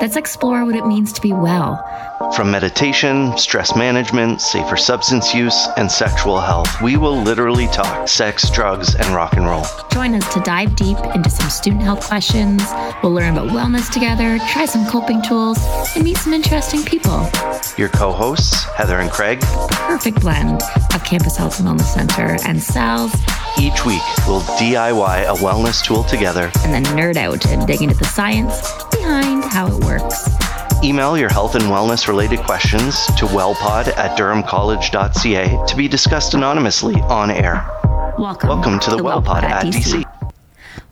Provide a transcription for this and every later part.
Let's explore what it means to be well. From meditation, stress management, safer substance use, and sexual health, we will literally talk sex, drugs, and rock and roll. Join us to dive deep into some student health questions. We'll learn about wellness together, try some coping tools, and meet some interesting people. Your co hosts, Heather and Craig. The perfect blend of Campus Health and Wellness Center and Sal's. Each week, we'll DIY a wellness tool together and then nerd out and dig into the science behind how it works. Email your health and wellness related questions to wellpod at durhamcollege.ca to be discussed anonymously on air. Welcome, Welcome to the, the WellPod, WellPod at DC. DC.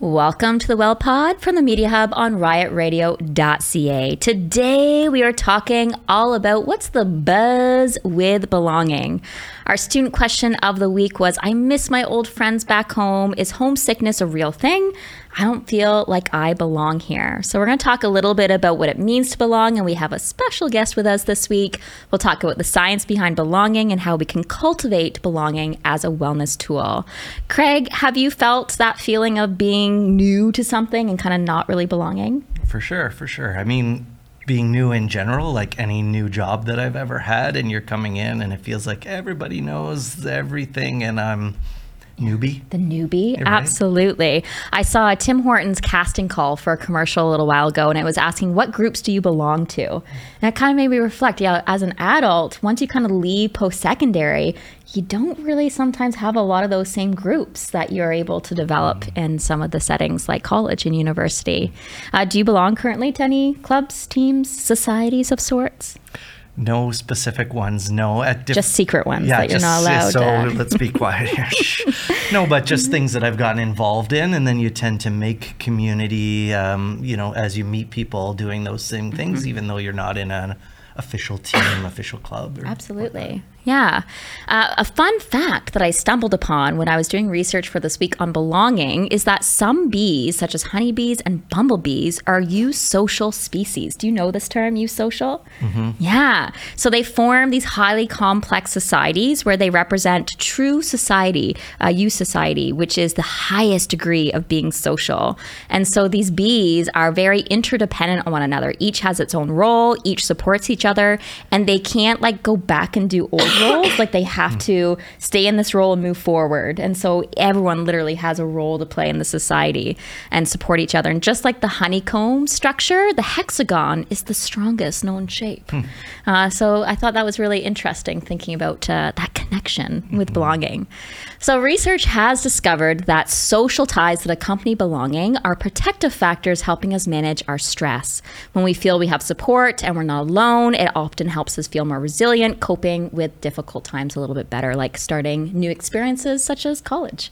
Welcome to the Well Pod from the Media Hub on riotradio.ca. Today we are talking all about what's the buzz with belonging. Our student question of the week was I miss my old friends back home. Is homesickness a real thing? I don't feel like I belong here. So, we're going to talk a little bit about what it means to belong, and we have a special guest with us this week. We'll talk about the science behind belonging and how we can cultivate belonging as a wellness tool. Craig, have you felt that feeling of being new to something and kind of not really belonging? For sure, for sure. I mean, being new in general, like any new job that I've ever had, and you're coming in and it feels like everybody knows everything, and I'm newbie. The newbie, absolutely. I saw Tim Hortons casting call for a commercial a little while ago, and it was asking what groups do you belong to, and it kind of made me reflect. Yeah, as an adult, once you kind of leave post secondary, you don't really sometimes have a lot of those same groups that you're able to develop mm. in some of the settings like college and university. Uh, do you belong currently to any clubs, teams, societies of sorts? No specific ones, no. At diff- just secret ones yeah, that you're just, not allowed. So to. let's be quiet here. no, but just things that I've gotten involved in, and then you tend to make community. Um, you know, as you meet people doing those same things, mm-hmm. even though you're not in an official team, official club. Absolutely. Yeah. Uh, a fun fact that I stumbled upon when I was doing research for this week on belonging is that some bees, such as honeybees and bumblebees, are eusocial species. Do you know this term, eusocial? Mm-hmm. Yeah. So they form these highly complex societies where they represent true society, uh, eusociety, which is the highest degree of being social. And so these bees are very interdependent on one another. Each has its own role, each supports each other, and they can't like go back and do old roles. Like they have hmm. to stay in this role and move forward. And so everyone literally has a role to play in the society and support each other. And just like the honeycomb structure, the hexagon is the strongest known shape. Hmm. Uh, so I thought that was really interesting thinking about uh, that connection with mm-hmm. belonging. So, research has discovered that social ties that accompany belonging are protective factors helping us manage our stress. When we feel we have support and we're not alone, it often helps us feel more resilient, coping with difficult times a little bit better, like starting new experiences such as college.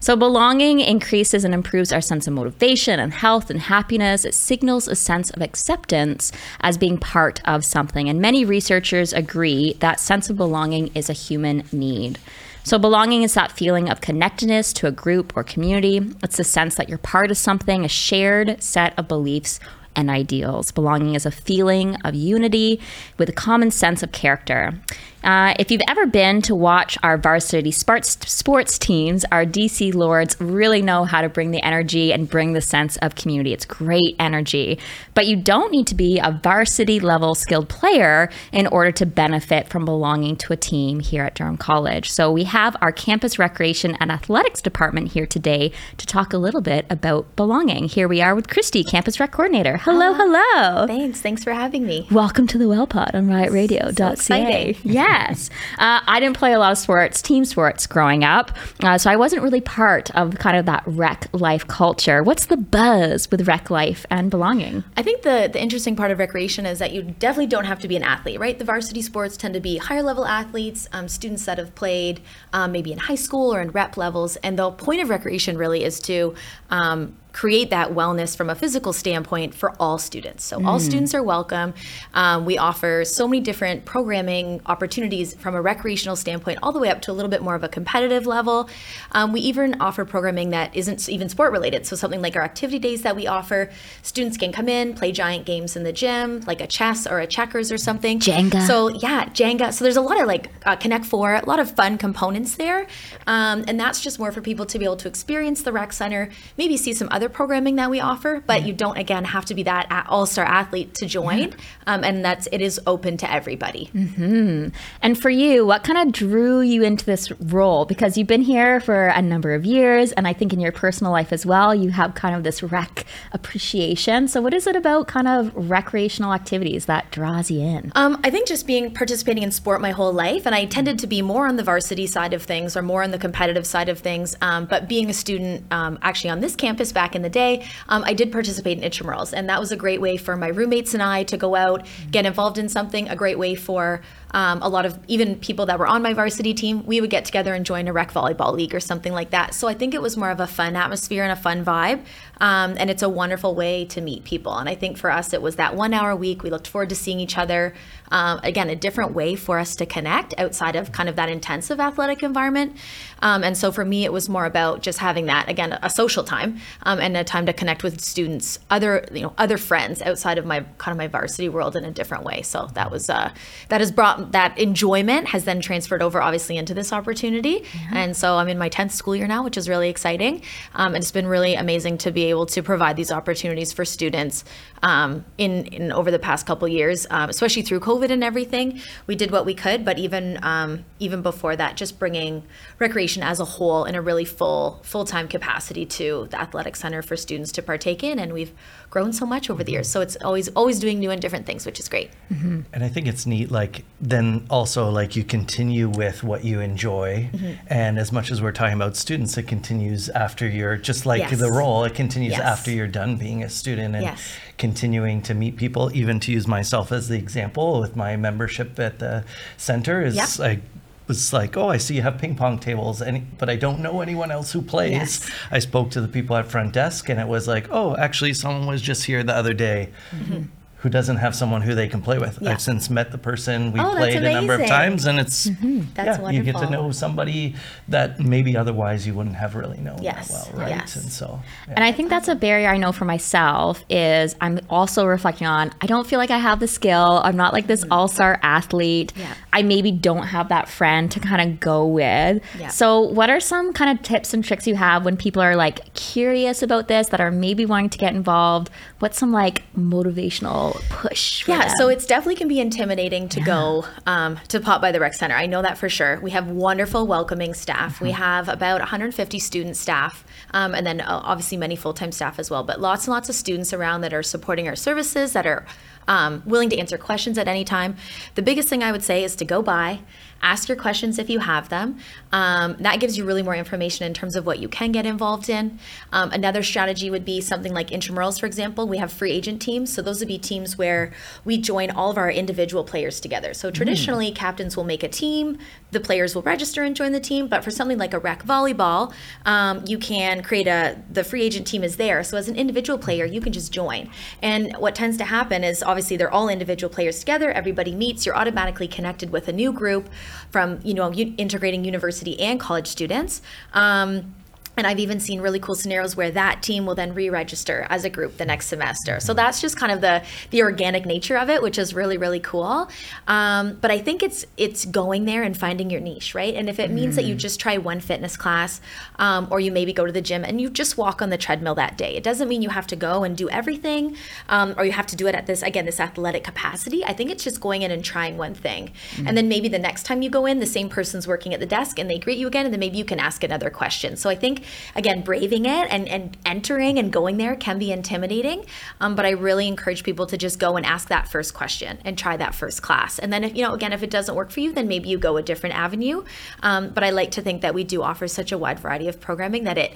So, belonging increases and improves our sense of motivation and health and happiness. It signals a sense of acceptance as being part of something. And many researchers agree that sense of belonging is a human need. So, belonging is that feeling of connectedness to a group or community. It's the sense that you're part of something, a shared set of beliefs and ideals. Belonging is a feeling of unity with a common sense of character. Uh, if you've ever been to watch our varsity sports, sports teams, our DC Lords really know how to bring the energy and bring the sense of community. It's great energy. But you don't need to be a varsity level skilled player in order to benefit from belonging to a team here at Durham College. So we have our campus recreation and athletics department here today to talk a little bit about belonging. Here we are with Christy, campus rec coordinator. Hello, hello. Thanks. Thanks for having me. Welcome to the WellPod on riotradio.ca. So yeah. Yes. Uh, I didn't play a lot of sports, team sports growing up. Uh, so I wasn't really part of kind of that rec life culture. What's the buzz with rec life and belonging? I think the, the interesting part of recreation is that you definitely don't have to be an athlete, right? The varsity sports tend to be higher level athletes, um, students that have played um, maybe in high school or in rep levels. And the point of recreation really is to um, create that wellness from a physical standpoint for all students. So mm. all students are welcome. Um, we offer so many different programming opportunities from a recreational standpoint, all the way up to a little bit more of a competitive level. Um, we even offer programming that isn't even sport related. So something like our activity days that we offer, students can come in, play giant games in the gym, like a chess or a checkers or something. Jenga. So yeah, Jenga. So there's a lot of like uh, Connect Four, a lot of fun components there, um, and that's just more for people to be able to experience the rec center, maybe see some other other programming that we offer, but you don't again have to be that all star athlete to join, um, and that's it is open to everybody. Mm-hmm. And for you, what kind of drew you into this role? Because you've been here for a number of years, and I think in your personal life as well, you have kind of this rec appreciation. So, what is it about kind of recreational activities that draws you in? Um, I think just being participating in sport my whole life, and I tended to be more on the varsity side of things or more on the competitive side of things. Um, but being a student um, actually on this campus back in the day, um, I did participate in intramurals, and that was a great way for my roommates and I to go out, get involved in something. A great way for um, a lot of even people that were on my varsity team, we would get together and join a rec volleyball league or something like that. So I think it was more of a fun atmosphere and a fun vibe. Um, and it's a wonderful way to meet people. And I think for us, it was that one hour a week. We looked forward to seeing each other. Um, again, a different way for us to connect outside of kind of that intensive athletic environment. Um, and so for me, it was more about just having that again a social time um, and a time to connect with students, other you know other friends outside of my kind of my varsity world in a different way. So that was uh, that has brought that enjoyment has then transferred over obviously into this opportunity. Mm-hmm. And so I'm in my 10th school year now, which is really exciting. Um, and it's been really amazing to be able to provide these opportunities for students um, in, in over the past couple years, um, especially through COVID and everything. We did what we could, but even um, even before that, just bringing recreation as a whole in a really full full time capacity to the athletic center for students to partake in, and we've grown so much over the years. So it's always always doing new and different things, which is great. Mm-hmm. And I think it's neat. Like then also like you continue with what you enjoy, mm-hmm. and as much as we're talking about students, it continues after you're just like yes. the role. It continues yes. after you're done being a student and yes. continuing to meet people. Even to use myself as the example with my membership at the center is yep. Like was like, "Oh, I see you have ping pong tables, and but I don't know anyone else who plays." Yes. I spoke to the people at front desk, and it was like, "Oh, actually, someone was just here the other day." Mm-hmm who doesn't have someone who they can play with. Yeah. I've since met the person we oh, played a number of times, and it's mm-hmm. yeah, wonderful. you get to know somebody that maybe otherwise you wouldn't have really known yes. that well, right? Yes. And so, yeah. and I think that's a barrier I know for myself is I'm also reflecting on. I don't feel like I have the skill. I'm not like this mm-hmm. all star athlete. Yeah. I maybe don't have that friend to kind of go with. Yeah. So, what are some kind of tips and tricks you have when people are like curious about this that are maybe wanting to get involved? What's some like motivational push. yeah, them. so it's definitely can be intimidating to yeah. go um, to Pop by the Rec Center. I know that for sure. We have wonderful, welcoming staff. Mm-hmm. We have about 150 student staff, um, and then uh, obviously many full time staff as well. But lots and lots of students around that are supporting our services that are um, willing to answer questions at any time. The biggest thing I would say is to go by, ask your questions if you have them. Um, that gives you really more information in terms of what you can get involved in. Um, another strategy would be something like intramurals, for example. We have free agent teams. So those would be teams where we join all of our individual players together. So traditionally, mm. captains will make a team, the players will register and join the team. But for something like a rec volleyball, um, you can create a, the free agent team is there. So as an individual player, you can just join. And what tends to happen is obviously they're all individual players together, everybody meets, you're automatically connected with a new group from you know integrating university and college students. Um, and I've even seen really cool scenarios where that team will then re-register as a group the next semester. So that's just kind of the the organic nature of it, which is really really cool. Um, but I think it's it's going there and finding your niche, right? And if it means mm. that you mm. just try one fitness class, um, or you maybe go to the gym and you just walk on the treadmill that day, it doesn't mean you have to go and do everything, um, or you have to do it at this again this athletic capacity. I think it's just going in and trying one thing, mm. and then maybe the next time you go in, the same person's working at the desk and they greet you again, and then maybe you can ask another question. So I think again, braving it and, and entering and going there can be intimidating. Um, but I really encourage people to just go and ask that first question and try that first class. And then if, you know, again, if it doesn't work for you, then maybe you go a different avenue. Um, but I like to think that we do offer such a wide variety of programming that it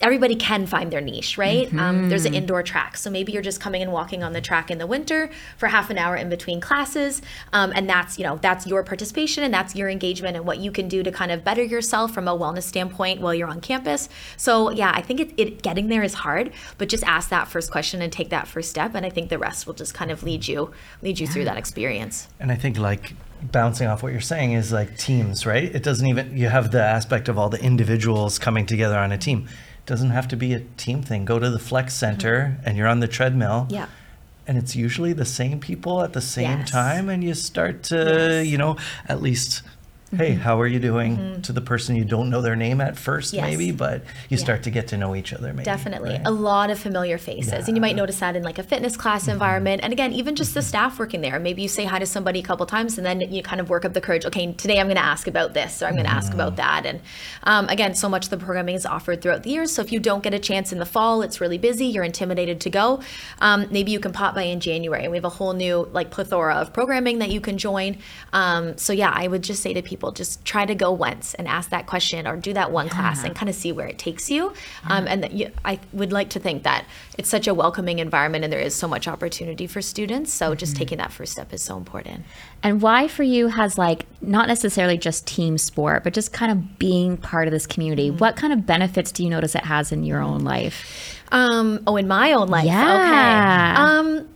everybody can find their niche, right? Mm-hmm. Um, there's an indoor track. So maybe you're just coming and walking on the track in the winter for half an hour in between classes. Um, and that's, you know, that's your participation and that's your engagement and what you can do to kind of better yourself from a wellness standpoint while you're on campus. So yeah, I think it, it getting there is hard, but just ask that first question and take that first step. And I think the rest will just kind of lead you, lead you yeah. through that experience. And I think like bouncing off what you're saying is like teams, right? It doesn't even, you have the aspect of all the individuals coming together on a team doesn't have to be a team thing. Go to the flex center mm-hmm. and you're on the treadmill. Yeah. And it's usually the same people at the same yes. time and you start to, yes. you know, at least hey, how are you doing to the person you don't know their name at first, Yes. maybe, but you start to get to know each other, maybe. Definitely. right? A lot of familiar faces. And you might notice that in like a fitness class Mm-hmm. environment. And again, even just the staff working there. Maybe you say hi to somebody a couple times and then you kind of work up the courage. Okay, today I'm going to ask about this or I'm going to ask Mm-hmm. about that. And um, again, so much of the programming is offered throughout the years. So if you don't get a chance in the fall, it's really busy, you're intimidated to go, um, maybe you can pop by in January. And we have a whole new like plethora of programming that you can join. Um, so yeah, I would just say to people, just try to go once and ask that question or do that one class and kind of see where it takes you. Um, and that you, I would like to think that it's such a welcoming environment and there is so much opportunity for students. So just taking that first step is so important. And why for you has like not necessarily just team sport, but just kind of being part of this community? What kind of benefits do you notice it has in your own life? Um, oh, in my own life. Yeah. Okay. Um,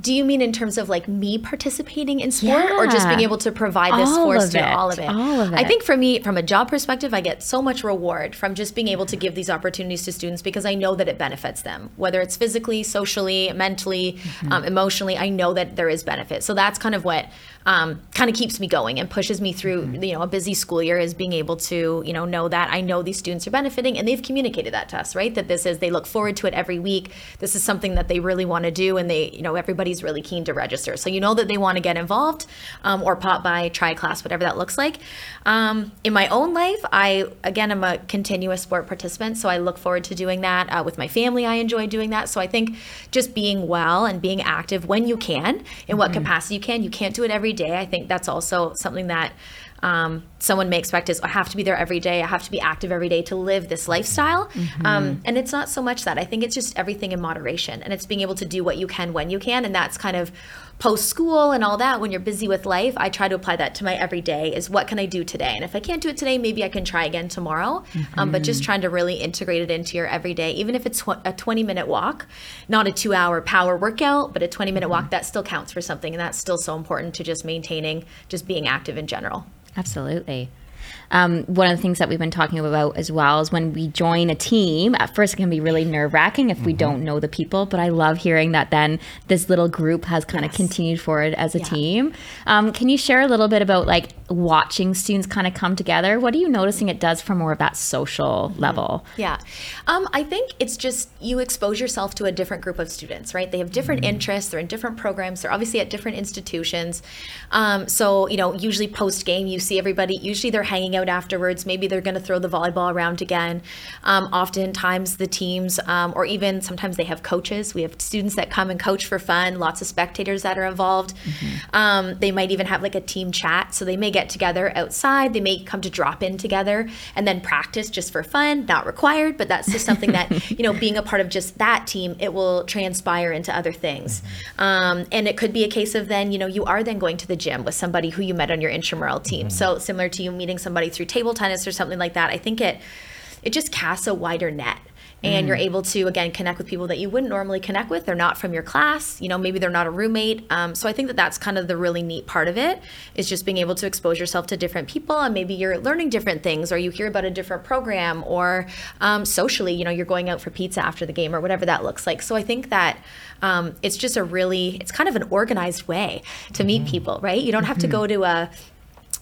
do you mean in terms of like me participating in sport or just being able to provide this All for of it. All of it. All of I think for me, from a job perspective, I get so much reward from just being able to give these opportunities to students because I know that it benefits them, whether it's physically, socially, mentally, Mm-hmm. um, emotionally. I know that there is benefit. So that's kind of what um, kind of keeps me going and pushes me through, Mm-hmm. you know, a busy school year is being able to, you know, know that I know these students are benefiting and they've communicated that to us, right? That this is, they look forward to it every week. This is something that they really want to do and they, you know, everybody's really keen to register. So you know that they want to get involved um, or pop by, try class, whatever that looks like. Um, in my own life, I, again, I'm a continuous sport participant. So I look forward to doing that. Uh, with my family, I enjoy doing that. So I think just being well and being active when you can, in what capacity you can, you can't do it every day. I think that's also something that um, someone may expect is I have to be there every day. I have to be active every day to live this lifestyle. Um, and it's not so much that. I think it's just everything in moderation and it's being able to do what you can when you can. And that's kind of post school and all that when you're busy with life. I try to apply that to my everyday is what can I do today? And if I can't do it today, maybe I can try again tomorrow. Um, but just trying to really integrate it into your everyday, even if it's tw- a 20 minute walk, not a two hour power workout, but a 20 minute walk, that still counts for something. And that's still so important to just maintaining, just being active in general. Absolutely. Um, one of the things that we've been talking about as well is when we join a team, at first it can be really nerve wracking if we don't know the people, but I love hearing that then this little group has kind of continued forward as a Yeah. team. Um, can you share a little bit about like watching students kind of come together? What are you noticing it does for more of that social level? Yeah. Um, I think it's just you expose yourself to a different group of students, right? They have different interests, they're in different programs, they're obviously at different institutions. Um, so, you know, usually post game, you see everybody, usually they're hanging out afterwards. Maybe they're going to throw the volleyball around again. Um, oftentimes, the teams, um, or even sometimes they have coaches. We have students that come and coach for fun, lots of spectators that are involved. Um, they might even have like a team chat. So they may get together outside, they may come to drop in together and then practice just for fun, not required, but that's just something that, you know, being a part of just that team, it will transpire into other things. Um, and it could be a case of then, you know, you are then going to the gym with somebody who you met on your intramural team. So similar to you meeting somebody through table tennis or something like that, I think it it just casts a wider net and you're able to again connect with people that you wouldn't normally connect with. They're not from your class. You know maybe they're not a roommate. Um, so i think that that's kind of the really neat part of it is just being able to expose yourself to different people and maybe you're learning different things or you hear about a different program or um, socially you know you're going out for pizza after the game or whatever that looks like. So i think that um, it's just a really it's kind of an organized way to meet people right? You don't have to go to a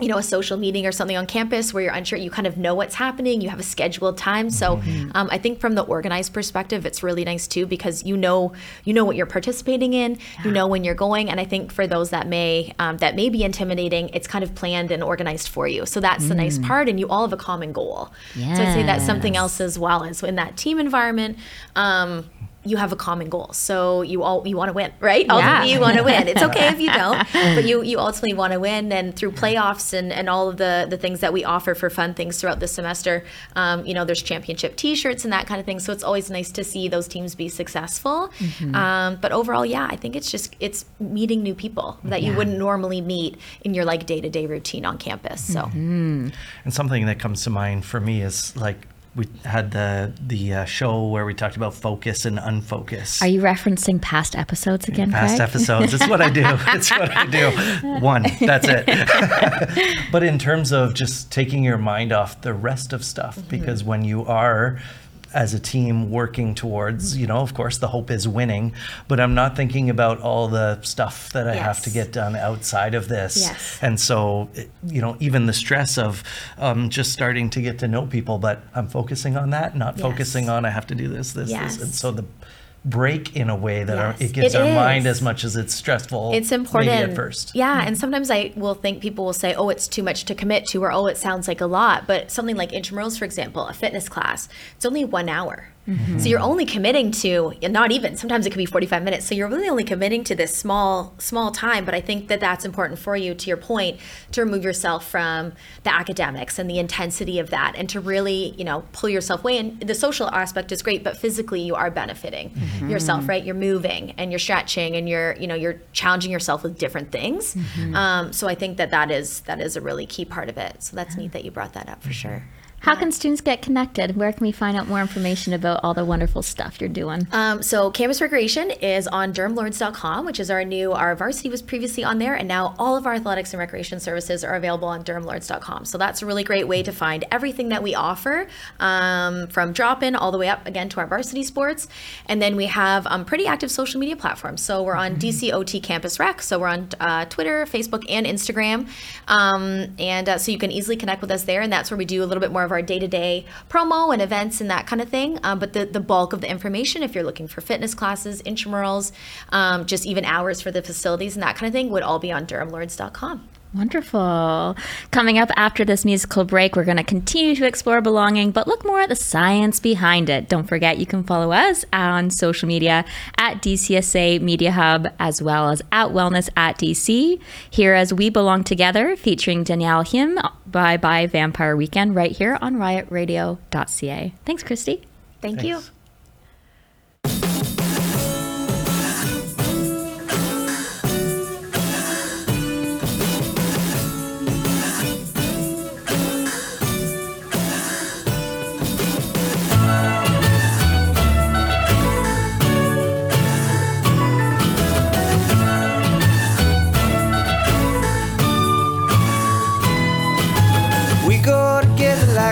you know, a social meeting or something on campus where you're unsure, you kind of know what's happening, you have a scheduled time. So um, I think from the organized perspective, it's really nice too because you know you know what you're participating in, you know when you're going, and I think for those that may um, that may be intimidating, it's kind of planned and organized for you. So that's the nice part, and you all have a common goal. So I'd say that's something else as well as in that team environment. Um, you have a common goal. So you all you want to win, right? Ultimately, Yeah. you want to win. It's okay if you don't, but you you ultimately want to win. And through playoffs and, and all of the the things that we offer for fun things throughout the semester, um, you know, there's championship T-shirts and that kind of thing. So it's always nice to see those teams be successful. Um, but overall, yeah, I think it's just it's meeting new people that you wouldn't normally meet in your like day to day routine on campus. So And something that comes to mind for me is like we had the the uh, show where we talked about focus and unfocus. Are you referencing past episodes again, past Craig? episodes. It's what I do. It's what I do. One, that's it. but in terms of just taking your mind off the rest of stuff, because when you are as a team working towards, you know, of course, the hope is winning, but I'm not thinking about all the stuff that I have to get done outside of this. Yes. And so, you know, even the stress of um, just starting to get to know people, but I'm focusing on that, not Yes. focusing on I have to do this, this, Yes. this. And so the break in a way that our, it gives it our mind as much as it's stressful. It's important. Maybe at first. Yeah, and sometimes I will think people will say, "Oh, it's too much to commit to," or "Oh, it sounds like a lot." But something like intramurals, for example, a fitness class, it's only one hour. Mm-hmm. So you're only committing to not even. Sometimes it could be 45 minutes. So you're really only committing to this small small time. But I think that that's important for you. To your point, to remove yourself from the academics and the intensity of that, and to really you know pull yourself away. And the social aspect is great, but physically you are benefiting mm-hmm. yourself, right? You're moving and you're stretching and you're you know you're challenging yourself with different things. Mm-hmm. Um, so I think that that is that is a really key part of it. So that's neat that you brought that up for sure. How can students get connected? Where can we find out more information about all the wonderful stuff you're doing? Um, so Campus Recreation is on durhamlords.com, which is our new, our varsity was previously on there, and now all of our athletics and recreation services are available on durhamlords.com. So that's a really great way to find everything that we offer um, from drop-in all the way up again to our varsity sports. And then we have um, pretty active social media platforms. So we're on DCOT Campus Rec. So we're on uh, Twitter, Facebook, and Instagram. Um, and uh, so you can easily connect with us there. And that's where we do a little bit more of our day-to-day promo and events and that kind of thing. Um, but the, the bulk of the information, if you're looking for fitness classes, intramurals, um, just even hours for the facilities and that kind of thing, would all be on durhamlords.com. Wonderful. Coming up after this musical break, we're going to continue to explore belonging, but look more at the science behind it. Don't forget, you can follow us on social media at DCSA Media Hub, as well as at Wellness at DC. Here as We Belong Together, featuring Danielle Haim, Bye Bye Vampire Weekend, right here on riotradio.ca. Thanks, Christy. Thank you. Thanks. We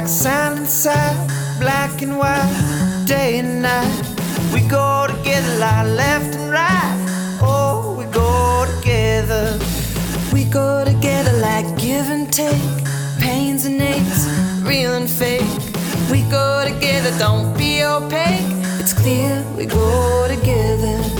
like sand and side, black and white, day and night. We go together like left and right. Oh, we go together. We go together like give and take, pains and aches, real and fake. We go together, don't be opaque. It's clear we go together.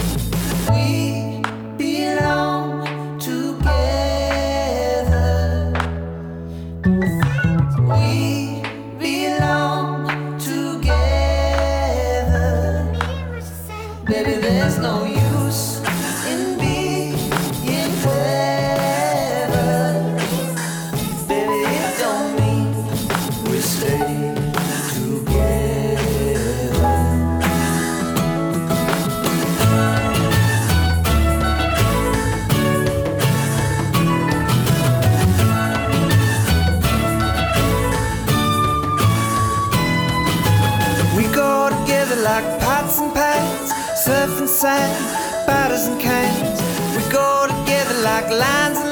And sand, batters and cans. We go together like lions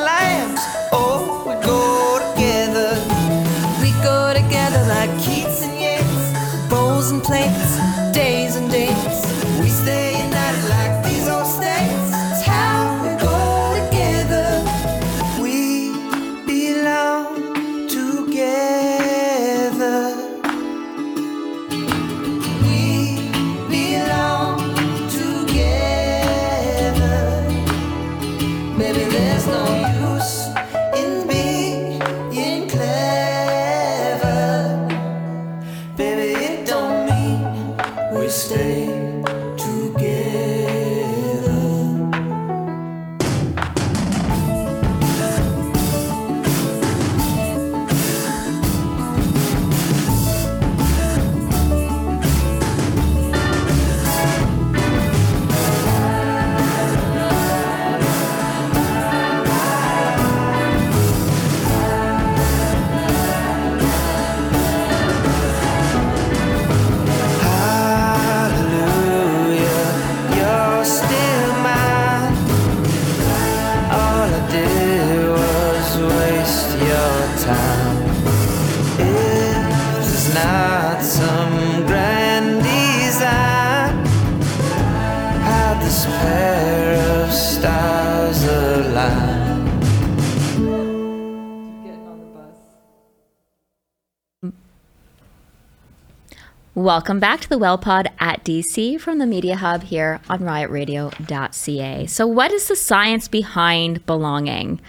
Welcome back to the Well Pod at DC from the Media Hub here on riotradio.ca. So, what is the science behind belonging?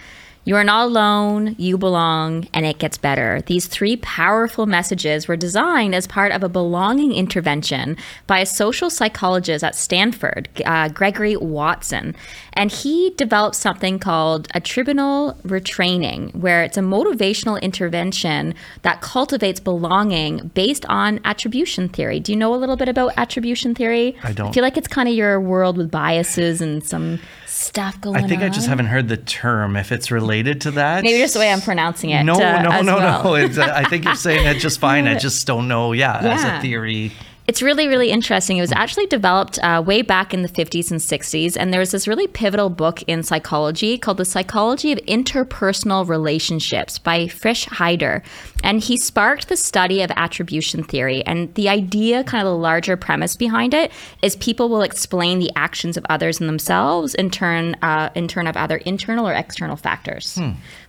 You are not alone, you belong, and it gets better. These three powerful messages were designed as part of a belonging intervention by a social psychologist at Stanford, uh, Gregory Walton. And he developed something called attributional retraining, where it's a motivational intervention that cultivates belonging based on attribution theory. Do you know a little bit about attribution theory? I don't. I feel like it's kind of your world with biases and some stuff going on. I think I just haven't heard the term. If it's related to that, Maybe just the way I'm pronouncing it. No, uh, no, no, well. no. It's, uh, I think you're saying it just fine. I just don't know. Yeah, as a theory. It's really, really interesting. It was actually developed uh, way back in the 50s and 60s. And there was this really pivotal book in psychology called The Psychology of Interpersonal Relationships by Fritz Heider. And he sparked the study of attribution theory. And the idea, kind of the larger premise behind it, is people will explain the actions of others and themselves in turn, uh, in turn of either internal or external factors.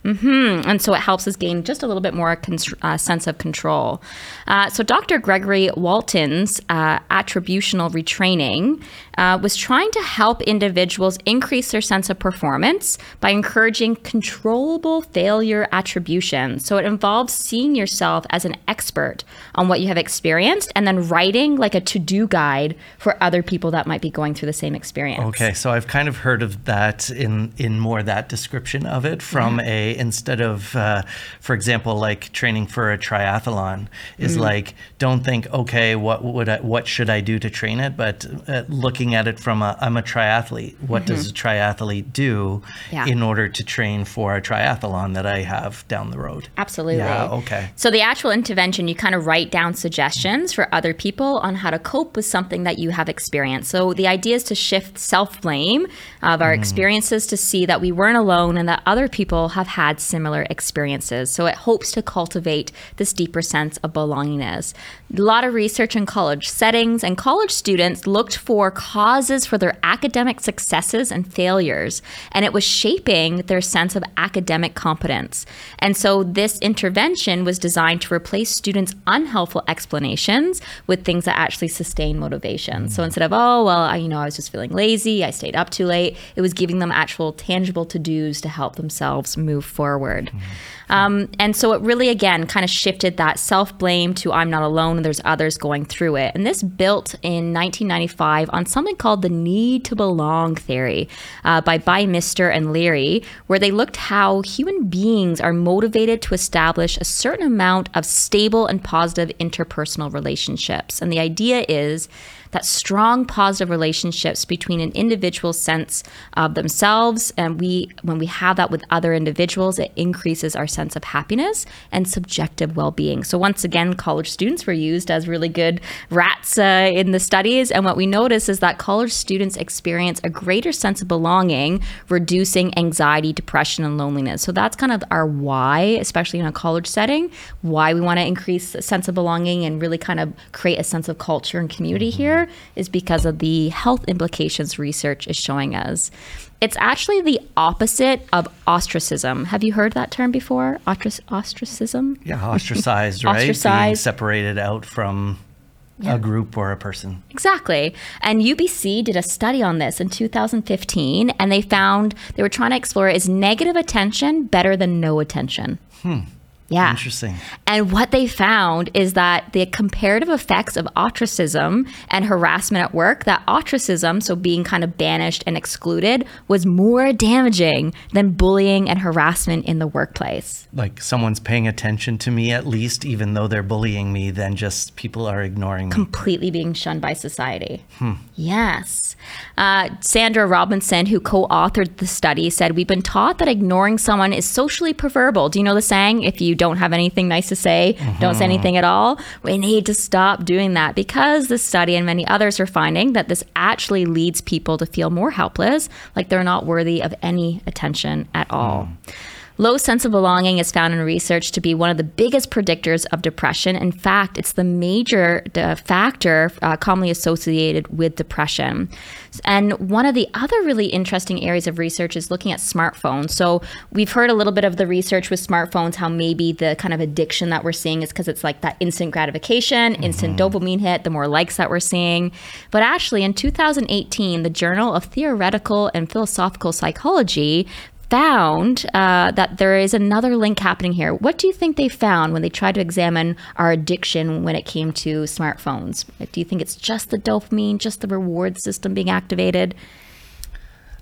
hmm And so it helps us gain just a little bit more con- uh, sense of control. Uh, so Dr. Gregory Walton's uh, attributional retraining uh, was trying to help individuals increase their sense of performance by encouraging controllable failure attribution. So it involves seeing yourself as an expert on what you have experienced and then writing like a to-do guide for other people that might be going through the same experience. Okay, so I've kind of heard of that in in more that description of it from a instead of, uh, for example, like training for a triathlon is Mm-hmm. like don't think okay what would I, what should I do to train it, but uh, looking at it from a I'm a triathlete. What does a triathlete do Mm-hmm. Yeah. in order to train for a triathlon that I have down the road? Absolutely. Yeah, okay. So the actual intervention, you kind of write down suggestions for other people on how to cope with something that you have experienced. So the idea is to shift self-blame of our experiences to see that we weren't alone and that other people have had similar experiences. So it hopes to cultivate this deeper sense of belongingness. A lot of research in college settings and college students looked for causes for their academic successes and failures, and it was shaping their sense of academic competence. And so this intervention was designed to replace students' unhelpful explanations with things that actually sustain motivation. So instead of, oh, well, I, you know, I was just feeling lazy, I stayed up too late, it was giving them actual tangible to dos to help themselves move forward. Um, and so it really, again, kind of shifted that self blame to I'm not alone and there's others going through it. And this built in 1995 on something called the need to belong theory uh, by Baumeister and Leary, where they looked how human beings are motivated to establish a certain amount of stable and positive interpersonal relationships. And the idea is that strong positive relationships between an individual's sense of themselves and we when we have that with other individuals it increases our sense of happiness and subjective well-being. So once again college students were used as really good rats uh, in the studies. And what we notice is that college students experience a greater sense of belonging reducing anxiety depression and loneliness. So that's kind of our why especially in a college setting why we want to increase a sense of belonging and really kind of create a sense of culture and community here is because of the health implications research is showing us. It's actually the opposite of ostracism. Have you heard that term before? Ostrac- ostracism? Yeah, ostracized, right? Being Ostracized. separated out from a group or a person. Exactly. And UBC did a study on this in 2015, and they found they were trying to explore is negative attention better than no attention? Hmm. Yeah. Interesting. And what they found is that the comparative effects of ostracism and harassment at work, that ostracism, so being kind of banished and excluded, was more damaging than bullying and harassment in the workplace. Like someone's paying attention to me at least, even though they're bullying me, than just people are ignoring me. completely being shunned by society. Yes. Uh, Sandra Robinson, who co authored the study, said, We've been taught that ignoring someone is socially preferable. Do you know the saying? If you don't have anything nice to say, don't say mm-hmm. anything at all. We need to stop doing that because this study and many others are finding that this actually leads people to feel more helpless, like they're not worthy of any attention at all. Hmm. Low sense of belonging is found in research to be one of the biggest predictors of depression. In fact, it's the major uh, factor uh, commonly associated with depression. And one of the other really interesting areas of research is looking at smartphones. So we've heard a little bit of the research with smartphones, how maybe the kind of addiction that we're seeing is because it's like that instant gratification, instant dopamine hit, the more likes that we're seeing. But actually, in 2018, the Journal of Theoretical and Philosophical Psychology found uh, that there is another link happening here. What do you think they found when they tried to examine our addiction when it came to smartphones? Do you think it's just the dopamine, just the reward system being activated?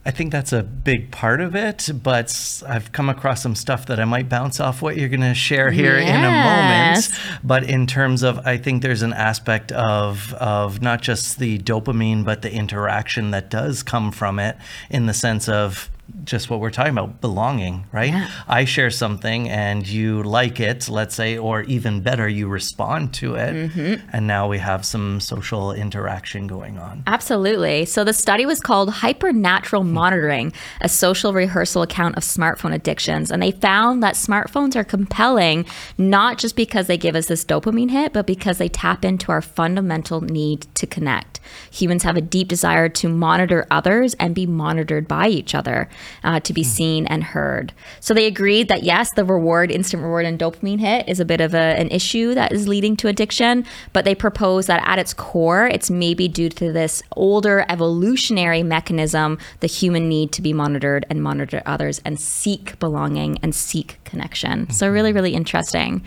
I think that's a big part of it, but I've come across some stuff that I might bounce off what you're going to share here in a moment. But in terms of, I think there's an aspect of of not just the dopamine, but the interaction that does come from it, in the sense of just what we're talking about belonging right Yeah. i share something and you like it let's say or even better you respond to it Mm-hmm. and now we have some social interaction going on Absolutely. So the study was called Hypernatural Monitoring, a social rehearsal account of smartphone addictions. And they found that smartphones are compelling not just because they give us this dopamine hit, but because they tap into our fundamental need to connect. Humans have a deep desire to monitor others and be monitored by each other, uh, to be seen and heard. So they agreed that yes, the reward, instant reward, and dopamine hit is a bit of a, an issue that is leading to addiction, but they propose that at its core, it's maybe due to this older evolutionary mechanism, the human need to be monitored and monitor others and seek belonging and seek connection. So, really, really interesting.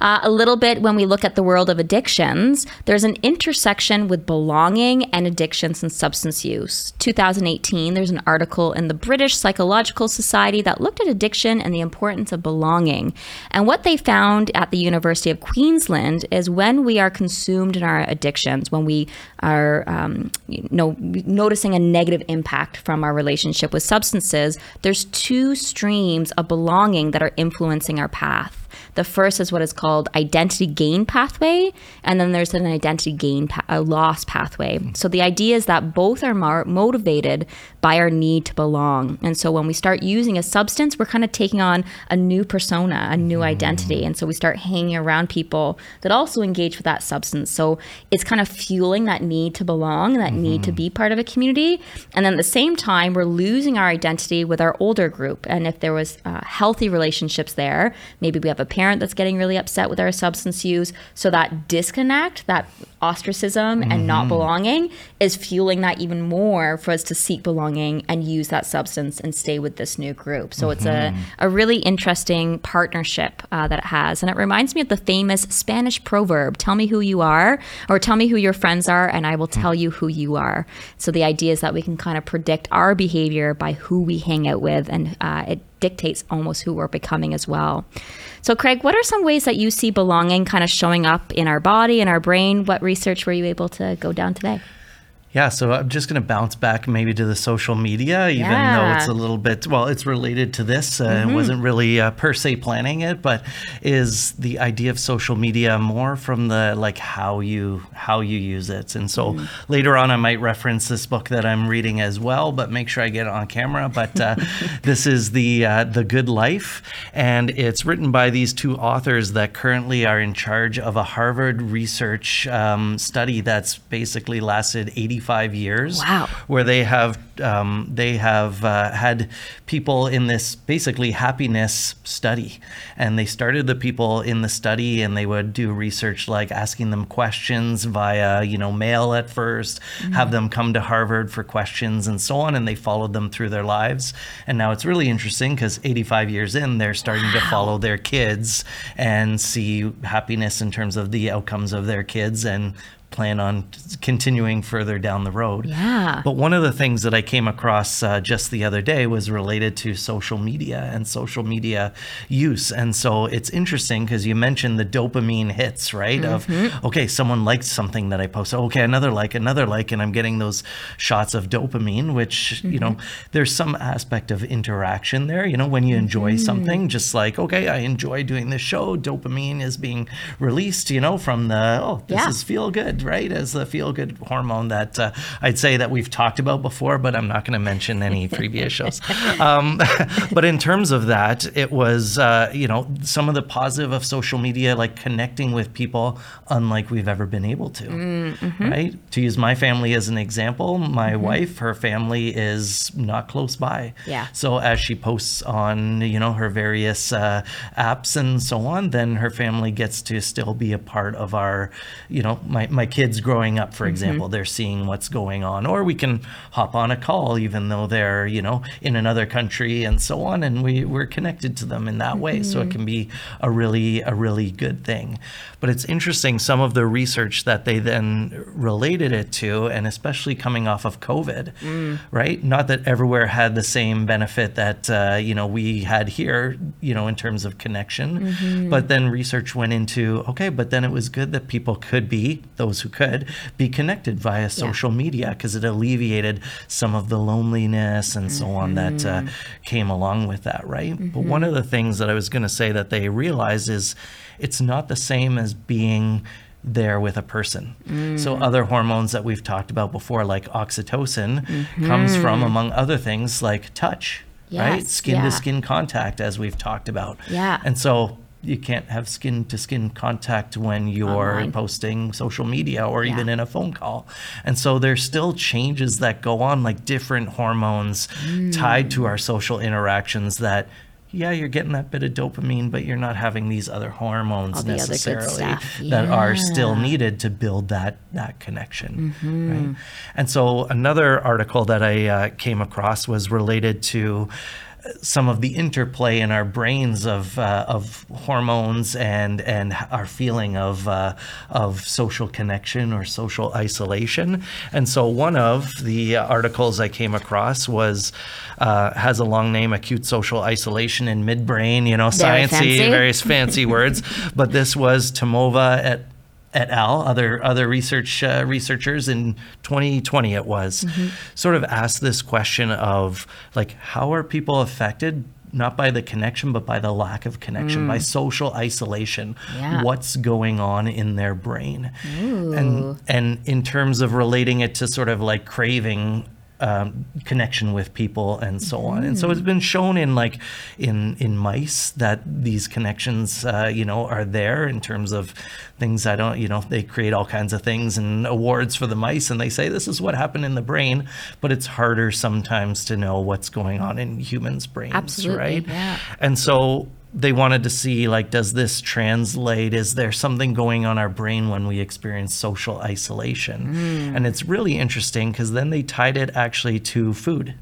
Uh, a little bit when we look at the world of addictions, there's an intersection with belonging and addictions and substance use. 2018, there's an article in the British Psychological Society that looked at addiction and the importance of belonging. And what they found at the University of Queensland is when we are consumed in our addictions, when we are um, you know, noticing a negative impact from our relationship with substances, there's two streams of belonging that are influencing our path. The first is what is called identity gain pathway, and then there's an identity gain pa- a loss pathway. So the idea is that both are mar- motivated by our need to belong. And so when we start using a substance, we're kind of taking on a new persona, a new identity, and so we start hanging around people that also engage with that substance. So it's kind of fueling that need to belong, that need to be part of a community, and then at the same time, we're losing our identity with our older group. And if there was uh, healthy relationships there, maybe we have a parent that's getting really upset with our substance use. So that disconnect, that ostracism and not belonging is fueling that even more for us to seek belonging and use that substance and stay with this new group. So it's a, a really interesting partnership uh, that it has. And it reminds me of the famous Spanish proverb tell me who you are, or tell me who your friends are, and I will tell you who you are. So the idea is that we can kind of predict our behavior by who we hang out with, and uh, it dictates almost who we're becoming as well. So, Craig, what are some ways that you see belonging kind of showing up in our body in our brain? What research were you able to go down today? Yeah, so I'm just going to bounce back maybe to the social media, even though it's a little bit, well, it's related to this. Uh, It wasn't really uh, per se planning it, but is the idea of social media more from the like how you how you use it. And so later on, I might reference this book that I'm reading as well, but make sure I get it on camera. But uh, this is the uh, the Good Life, and it's written by these two authors that currently are in charge of a Harvard research um, study that's basically lasted 85 years. Wow. Where they have um, they have uh, had people in this basically happiness study, and they started the people in the study, and they would do research like asking them questions via you know mail at 1st have them come to Harvard for questions and so on, and they followed them through their lives. And now it's really interesting because 85 years in, they're starting to follow their kids and see happiness in terms of the outcomes of their kids and plan on continuing further down the road. Yeah. But one of the things that I came across uh, just the other day was related to social media and social media use. And so it's interesting because you mentioned the dopamine hits, right? Of, mm-hmm. okay, someone liked something that I posted. Oh, okay, another like, another like, and I'm getting those shots of dopamine, which, you know, mm-hmm. there's some aspect of interaction there. You know, when you enjoy mm-hmm. something, just like, okay, I enjoy doing this show, dopamine is being released, you know, from the, oh, this Yeah. is feel good, right? As the feel good hormone that uh, I'd say that we've talked about before, but I'm not going to mention any previous shows. Um, but in terms of that, it was, uh, you know, some of the positive of social media, like connecting with people unlike we've ever been able to. Mm-hmm. Right? To use my family as an example, my wife, her family is not close by. Yeah. So as she posts on, you know, her various uh, apps and so on, then her family gets to still be a part of our, you know, my, my kids growing up, for mm-hmm. example, they're seeing what's going on. Or we can hop on a call, even though they're, you know, in another country and so on, and we, we're connected to them in that way. So it mm-hmm. can be a really, a really good thing. But it's interesting, some of the research that they then related it to, and especially coming off of COVID, mm. right? Not that everywhere had the same benefit that, uh, you know, we had here, you know, in terms of connection. Mm-hmm. But then research went into, okay, but then it was good that people could be, those who could, be connected via social media because it alleviated some of the loneliness and so on that uh, mm-hmm. came along with that, right? But one mm-hmm. of the things that I was going to say that they realized is it's not the same as being there with a person. So mm. other hormones that we've talked about before, like oxytocin, mm-hmm. comes from, among other things, like touch, right? Skin yeah. to skin contact, as we've talked about. Yeah. And so you can't have skin to skin contact when you're Online. posting social media or Yeah. even in a phone call. And so there's still changes that go on, like different hormones tied to our social interactions that. Yeah, you're getting that bit of dopamine, but you're not having these other hormones the other good necessarily that are still needed to build that that connection, Mm-hmm. right? And so another article that I uh, came across was related to some of the interplay in our brains of uh, of hormones and and our feeling of uh, of social connection or social isolation. And so one of the articles I came across was uh, has a long name: acute social isolation in midbrain. You know, Very sciencey, fancy. various fancy words. But this was Tomova at et al. Other other research uh, researchers in 2020 it was Mm-hmm. sort of asked this question of like how are people affected not by the connection but by the lack of connection by social isolation Mm. Yeah. what's going on in their brain and and in terms of relating it to sort of like craving um, connection with people and so on. And so it's been shown in like in in mice that these connections uh, you know are there in terms of things i don't you know they create all kinds of things and awards for the mice and they say this is what happened in the brain but it's harder sometimes to know what's going on in humans brains Absolutely, right? yeah. and so they wanted to see like does this translate? Is there something going on our brain when we experience social isolation? Hmm. and it's really interesting because then they tied it actually to food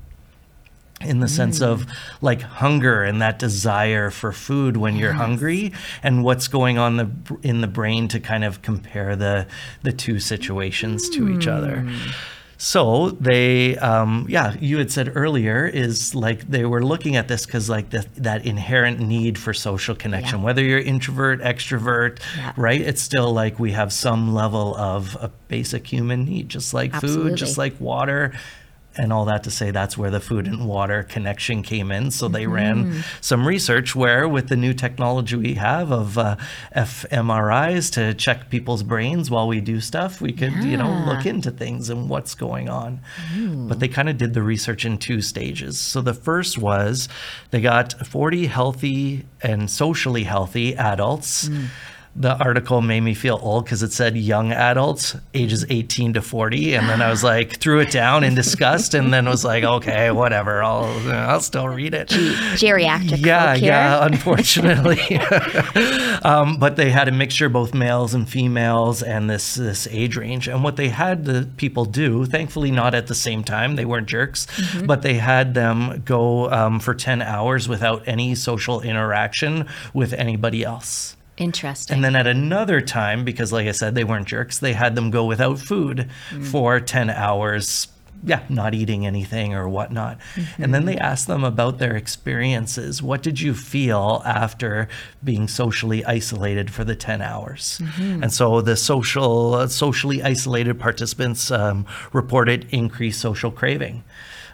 in the sense of like hunger and that desire for food when you're hungry and what's going on the in the brain to kind of compare the the two situations to each other so they um, yeah you had said earlier is like they were looking at this because like the, that inherent need for social connection Yeah. whether you're introvert extrovert Yeah. right it's still like we have some level of a basic human need just like Absolutely. food just like water and all that to say that's where the food and water connection came in. So they Mm-hmm. ran some research where with the new technology we have of uh, fMRIs to check people's brains while we do stuff we could you know look into things and what's going on. But they kind of did the research in two stages. So the first was they got 40 healthy and socially healthy adults the article made me feel old because it said young adults ages 18 to 40 and then i was like threw it down in disgust and then was like okay whatever. I'll i'll still read it. Geriatric yeah yeah unfortunately. Um, but they had a mixture both males and females and this this age range. And what they had the people do thankfully not at the same time they weren't jerks Mm-hmm. but they had them go um, for 10 hours without any social interaction with anybody else Interesting. and then at another time, because like I said, they weren't jerks, they had them go without food for 10 hours, yeah, not eating anything or whatnot. And then they asked them about their experiences. What did you feel after being socially isolated for the 10 hours? And so the social, uh, socially isolated participants um, reported increased social craving.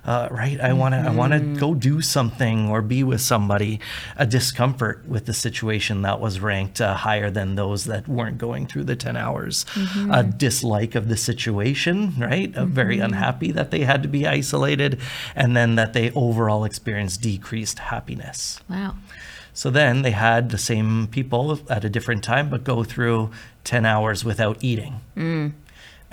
Uh, right? I want to I want to go do something or be with somebody. A discomfort with the situation that was ranked uh, higher than those that weren't going through the 10 hours. A dislike of the situation, right? Uh, very unhappy that they had to be isolated and then that they overall experienced decreased happiness. Wow. So then they had the same people at a different time, but go through 10 hours without eating.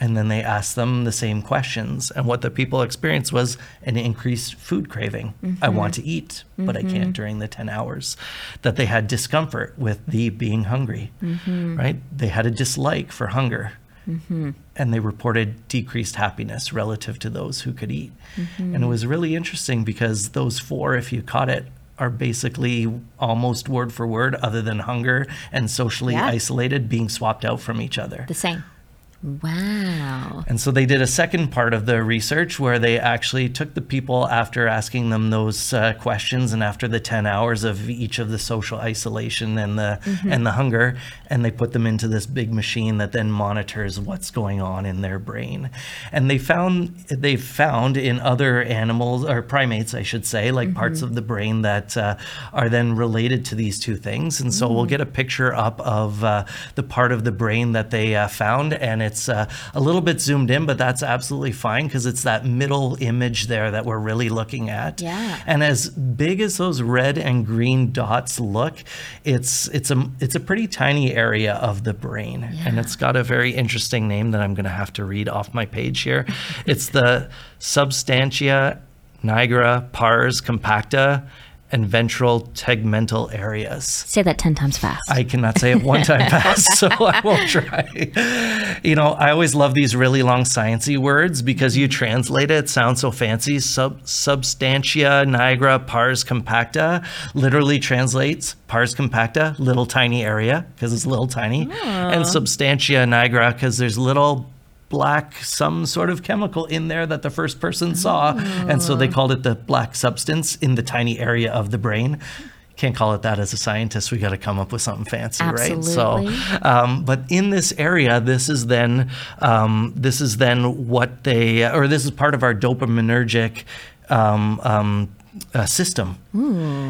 And then they asked them the same questions. And what the people experienced was an increased food craving. I mm-hmm. want to eat, but I can't mm-hmm. during the 10 hours. That they had discomfort with the being hungry, mm-hmm. right? They had a dislike for hunger. And they reported decreased happiness relative to those who could eat. And it was really interesting because those four, if you caught it, are basically almost word for word, other than hunger and socially Yeah. isolated, being swapped out from each other. The same. Wow. And so they did a second part of the research where they actually took the people after asking them those uh, questions and after the 10 hours of each of the social isolation and the and the hunger and they put them into this big machine that then monitors what's going on in their brain. And they found they found in other animals or primates I should say like parts of the brain that uh, are then related to these two things. And so we'll get a picture up of uh, the part of the brain that they uh, found and it's uh, a little bit zoomed in but that's absolutely fine because it's that middle image there that we're really looking at. Yeah. And as big as those red and green dots look, it's it's a it's a pretty tiny area of the brain, and it's got a very interesting name that I'm going to have to read off my page here. it's the substantia nigra pars compacta and ventral tegmental areas. Say that 10 times fast. I cannot say it one time fast, so I won't try. You know, I always love these really long sciencey words because you translate it, it sounds so fancy. Sub substantia nigra pars compacta literally translates pars compacta, little tiny area because it's little tiny, and ah. substantia nigra because there's little black some sort of chemical in there that the first person saw. And so they called it the black substance in the tiny area of the brain. Can't call it that as a scientist. We got to come up with something fancy right? So Absolutely. um, but in this area this is then um, this is then what they or this is part of our dopaminergic um, um, uh, system.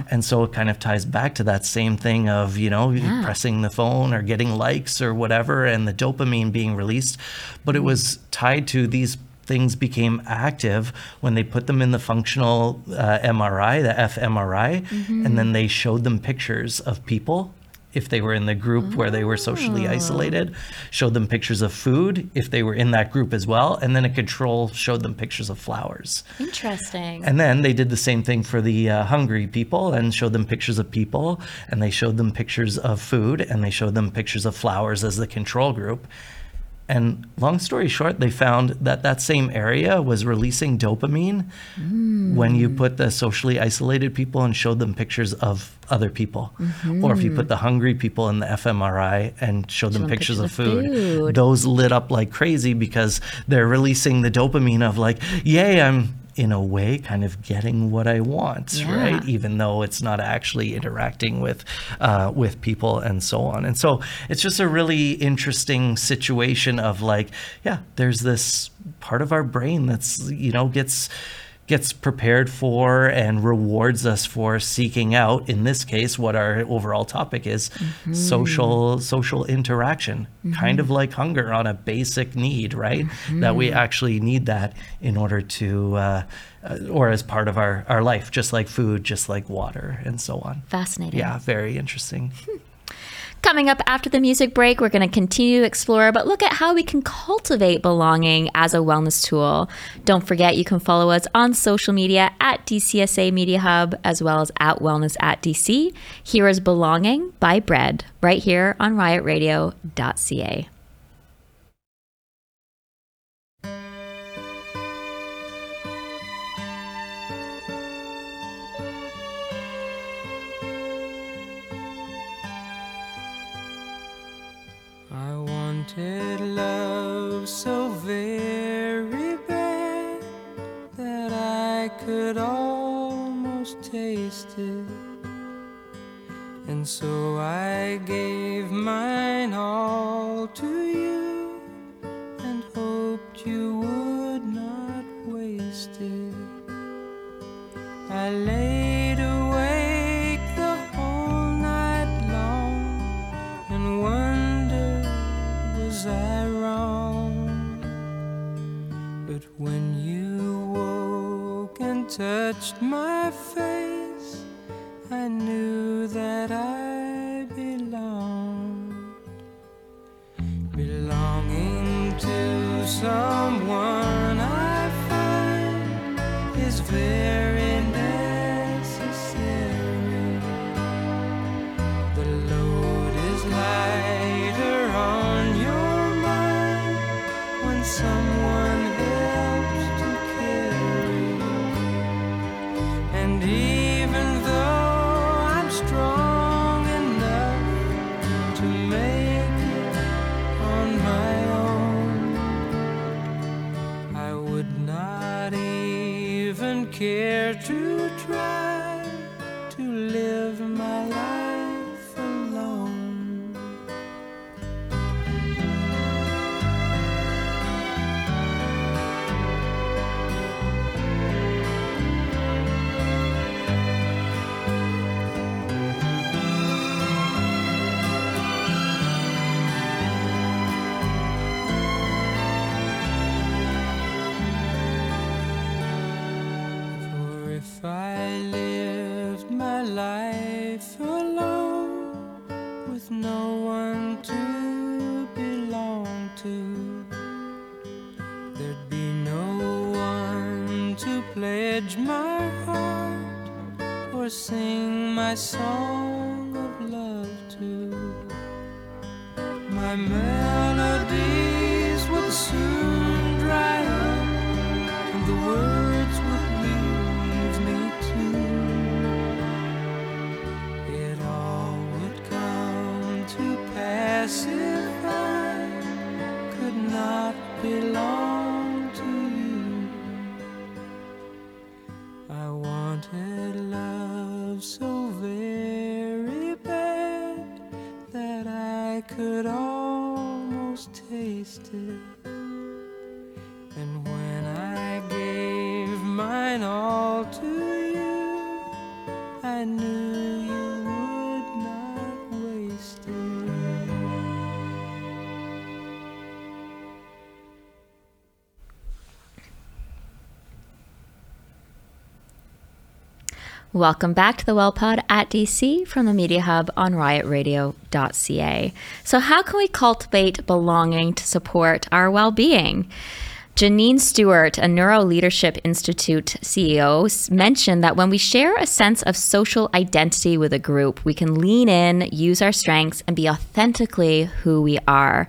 And so it kind of ties back to that same thing of, you know, pressing the phone or getting likes or whatever and the dopamine being released. But it was tied to these things became active when they put them in the functional uh, MRI, the fMRI, and then they showed them pictures of people if they were in the group where they were socially isolated, showed them pictures of food if they were in that group as well, and then a control showed them pictures of flowers. Interesting. And then they did the same thing for the uh, hungry people and showed them pictures of people, and they showed them pictures of food, and they showed them pictures of flowers as the control group. And long story short, they found that that same area was releasing dopamine when you put the socially isolated people and showed them pictures of other people. Or if you put the hungry people in the fMRI and showed them them pictures, pictures of of food, food. those lit up like crazy because they're releasing the dopamine of like, yay, I'm in a way kind of getting what I want, Yeah. right? Even though it's not actually interacting with uh, with people and so on. And so it's just a really interesting situation of like, yeah, there's this part of our brain that's you know gets gets prepared for and rewards us for seeking out in this case what our overall topic is social social interaction. Kind of like hunger on a basic need right? That we actually need that in order to uh, uh, or as part of our our life just like food just like water and so on. Fascinating. yeah very interesting Coming up after the music break, we're going to continue to explore, but look at how we can cultivate belonging as a wellness tool. Don't forget, you can follow us on social media at DCSA Media Hub, as well as at Wellness at DC. Here is Belonging by Bread, right here on riotradio.ca. so very bad that I could almost taste it. And so I gave mine all to you and hoped you would not waste it. laid awake touched my face, I knew that I belonged, belonging to someone sing my song of love to. My melodies would soon dry up and the words would leave me too. It all would come to pass if I could not belong to you. I wanted love so very bad that I could almost taste it. Welcome back to the WellPod at DC from the Media Hub on riotradio.ca. So, how can we cultivate belonging to support our well being? Janine Stewart, a Neuro Leadership Institute CEO, mentioned that when we share a sense of social identity with a group, we can lean in, use our strengths, and be authentically who we are.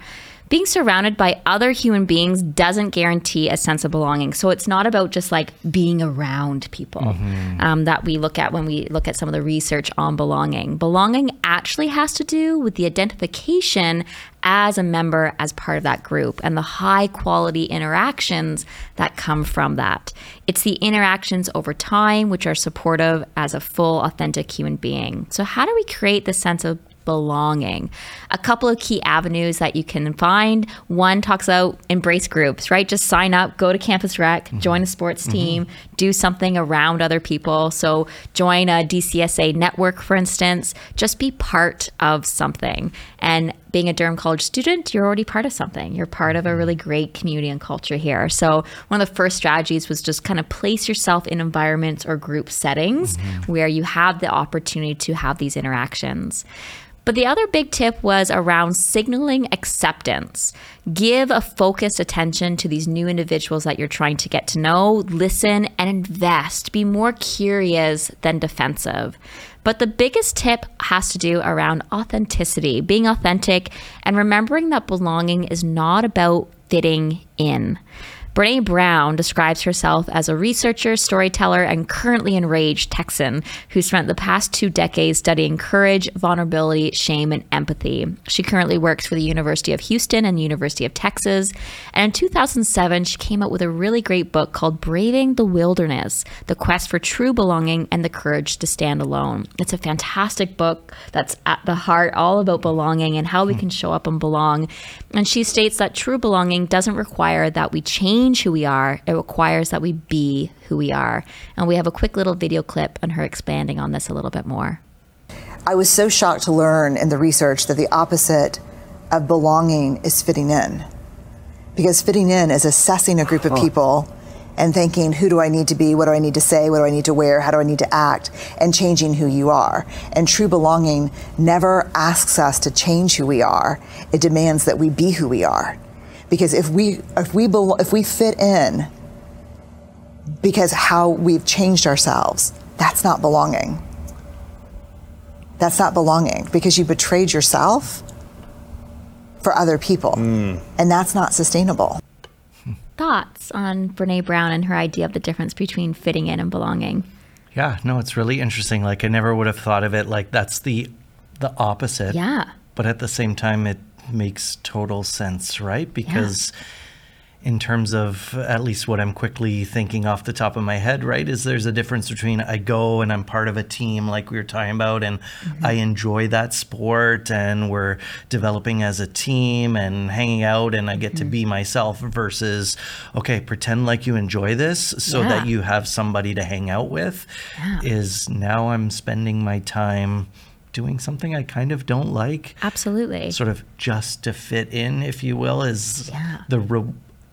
Being surrounded by other human beings doesn't guarantee a sense of belonging. So it's not about just like being around people um, that we look at when we look at some of the research on belonging. Belonging actually has to do with the identification as a member, as part of that group, and the high quality interactions that come from that. It's the interactions over time which are supportive as a full, authentic human being. So, how do we create the sense of belonging. A couple of key avenues that you can find. One talks about embrace groups, right? Just sign up, go to Campus Rec, mm-hmm. join a sports mm-hmm. team, do something around other people. So join a DCSA network, for instance. Just be part of something. And being a Durham College student, you're already part of something. You're part of a mm-hmm. really great community and culture here. So, one of the first strategies was just kind of place yourself in environments or group settings where you have the opportunity to have these interactions. But the other big tip was around signaling acceptance. Give a focused attention to these new individuals that you're trying to get to know, listen, and invest. Be more curious than defensive. But the biggest tip has to do around authenticity, being authentic, and remembering that belonging is not about fitting in. Brene Brown describes herself as a researcher, storyteller, and currently enraged Texan who spent the past two decades studying courage, vulnerability, shame, and empathy. She currently works for the University of Houston and University of Texas. And in 2007, she came out with a really great book called Braving the Wilderness The Quest for True Belonging and the Courage to Stand Alone. It's a fantastic book that's at the heart all about belonging and how we can show up and belong. And she states that true belonging doesn't require that we change change who we are, it requires that we be who we are. And we have a quick little video clip on her expanding on this a little bit more. I was so shocked to learn in the research that the opposite of belonging is fitting in. Because fitting in is assessing a group of people and thinking, who do I need to be? What do I need to say? What do I need to wear? How do I need to act? And changing who you are. And true belonging never asks us to change who we are. It demands that we be who we are. Because if we if we belo- if we fit in because how we've changed ourselves, that's not belonging. That's not belonging because you betrayed yourself for other people. Hmm. And that's not sustainable. Thoughts on Brene Brown and her idea of the difference between fitting in and belonging? Yeah, no, it's really interesting. Like I never would have thought of it like that's the the opposite. Yeah. But at the same time it makes total sense, right? Because in terms of at least what I'm quickly thinking off the top of my head, right, is there's a difference between I go and I'm part of a team like we were talking about and mm-hmm. I enjoy that sport and we're developing as a team and hanging out and I get to mm-hmm. be myself versus okay, pretend like you enjoy this so that you have somebody to hang out with is now I'm spending my time doing something I kind of don't like Absolutely. sort of just to fit in, if you will, is Yeah. the re-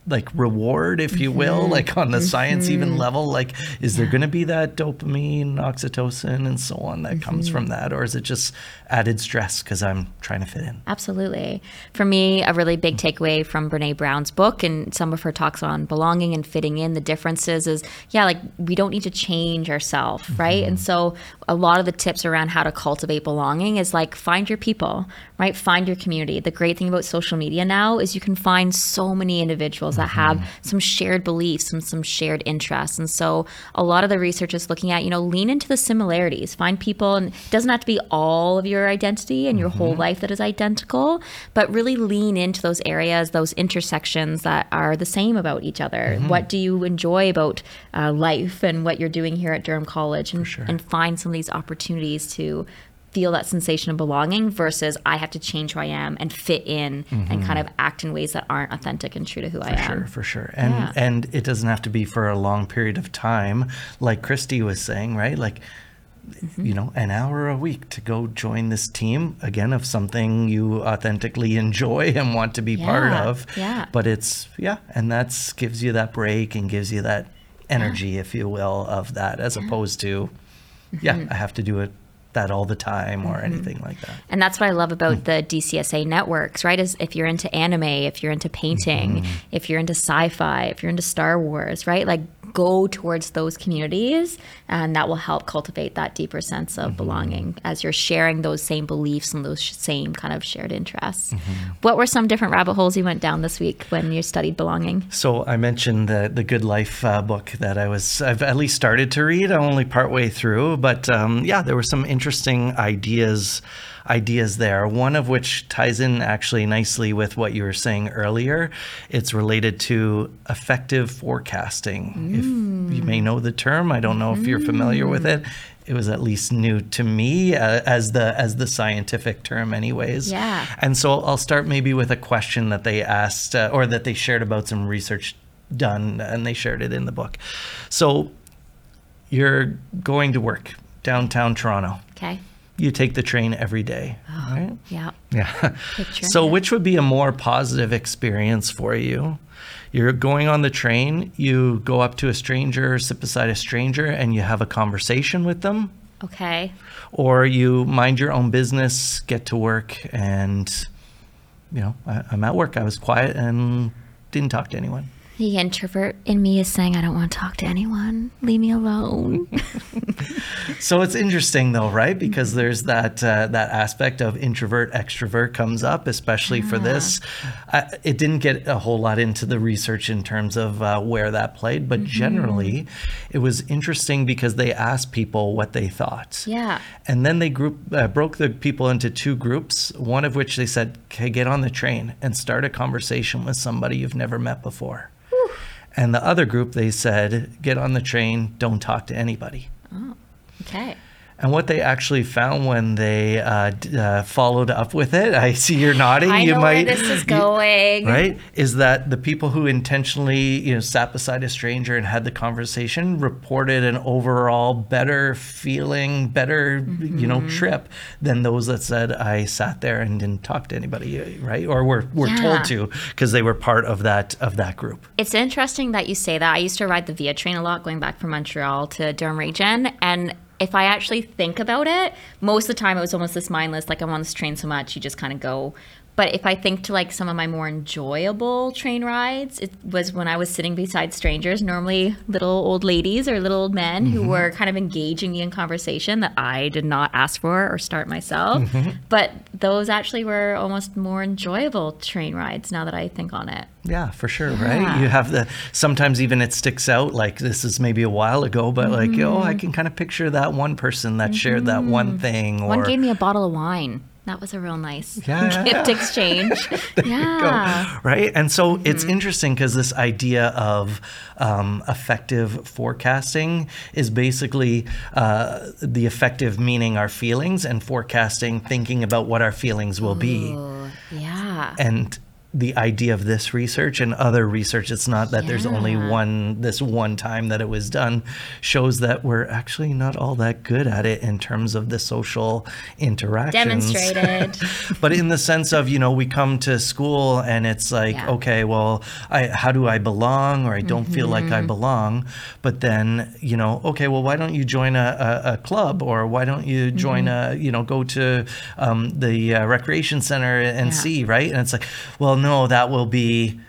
like reward, if you will, mm-hmm. like on the science even mm-hmm. level. Like, is there going to be that dopamine, oxytocin, and so on that comes mm-hmm. from that, or is it just added stress because I'm trying to fit in? Absolutely. For me, a really big takeaway from Brene Brown's book and some of her talks on belonging and fitting in, the differences is, yeah, like we don't need to change ourselves, right? And so a lot of the tips around how to cultivate belonging is like find your people, right? Find your community. The great thing about social media now is you can find so many individuals that have mm-hmm. some shared beliefs and some shared interests. And so a lot of the research is looking at, you know, lean into the similarities, find people, and it doesn't have to be all of your identity and your whole mm-hmm. life that is identical, but really lean into those areas, those intersections that are the same about each other. Mm-hmm. What do you enjoy about uh, life and what you're doing here at Durham College? And, and find some of these opportunities to feel that sensation of belonging versus I have to change who I am and fit in and kind of act in ways that aren't authentic and true to who I For am. sure, for sure. And Yeah. and it doesn't have to be for a long period of time, like Christy was saying, right? Like Mm-hmm. you know, an hour a week to go join this team again of something you authentically enjoy and want to be part of. yeah. But it's yeah, and that's gives you that break and gives you that energy, if you will, of that, as opposed to yeah, Mm-hmm. I have to do it that all the time or mm-hmm. anything like that. And that's what I love about hmm. the DCSA networks, right? Is if you're into anime, if you're into painting, mm-hmm. if you're into sci-fi, if you're into Star Wars, right? Like go towards those communities and that will help cultivate that deeper sense of belonging as you're sharing those same beliefs and those sh- same kind of shared interests. What were some different rabbit holes you went down this week when you studied belonging? So I mentioned the the Good Life uh, book that I was I've at least started to read. I'm only partway through, but um, yeah, there were some interesting ideas ideas there. One of which ties in actually nicely with what you were saying earlier. It's related to affective forecasting. If you may know the term, I don't know if you're familiar with it. It was at least new to me uh, as the as the scientific term, anyways. Yeah. And so I'll start maybe with a question that they asked uh, or that they shared about some research done and they shared it in the book. So you're going to work downtown Toronto. Okay. You take the train every day, oh, right? Yeah. Yeah. Picture so it. which would be a more positive experience for you? You're going on the train, you go up to a stranger, sit beside a stranger and you have a conversation with them Okay. or you mind your own business, get to work, and you know, I, I'm at work. I was quiet and didn't talk to anyone. The introvert in me is saying, I don't want to talk to anyone. Leave me alone. So it's interesting though, right? Because there's that uh, that aspect of introvert extrovert comes up, especially for this. Uh, it didn't get a whole lot into the research in terms of uh, where that played, but generally, it was interesting because they asked people what they thought. Yeah. And then they group uh, broke the people into two groups. One of which they said, "Okay, get on the train and start a conversation with somebody you've never met before." And the other group they said, "Get on the train, don't talk to anybody." Oh, okay. And what they actually found when they uh, d- uh, followed up with it, I see you're nodding. I you know might, where this is you- going. right? Is that the people who intentionally, you know, sat beside a stranger and had the conversation reported an overall better feeling, better, you know, Mm-hmm. trip than those that said I sat there and didn't talk to anybody, right? Or were were Yeah. told to because they were part of that of that group. It's interesting that you say that. I used to ride the Via train a lot going back from Montreal to Durham Region. And if I actually think about it, most of the time it was almost this mindless, like I'm on this train so much, you just kind of go. But if I think to like some of my more enjoyable train rides, it was when I was sitting beside strangers, normally little old ladies or little old men who mm-hmm. were kind of engaging me in conversation that I did not ask for or start myself. Mm-hmm. But those actually were almost more enjoyable train rides now that I think on it. Yeah, for sure, Yeah. right? You have the sometimes even it sticks out like this is maybe a while ago, but like oh, I mm-hmm. can kind of picture that one person that shared that one thing or One gave me a bottle of wine. That was a real nice Yeah, gift exchange. yeah. right? And so it's Mm-hmm. interesting because this idea of um, affective forecasting is basically uh, the affective meaning our feelings and forecasting thinking about what our feelings will be. Yeah. And the idea of this research and other research, it's not that there's only one, this one time that it was done, shows that we're actually not all that good at it in terms of the social interactions Demonstrated. but in the sense of you know we come to school and it's like Yeah. okay well I, how do i belong or i don't feel like Mm-hmm. i belong but then you know okay well why don't you join a, a, a club or why don't you join Mm-hmm. a you know go to um, the uh, recreation center and Yeah. see right and it's like well no that will be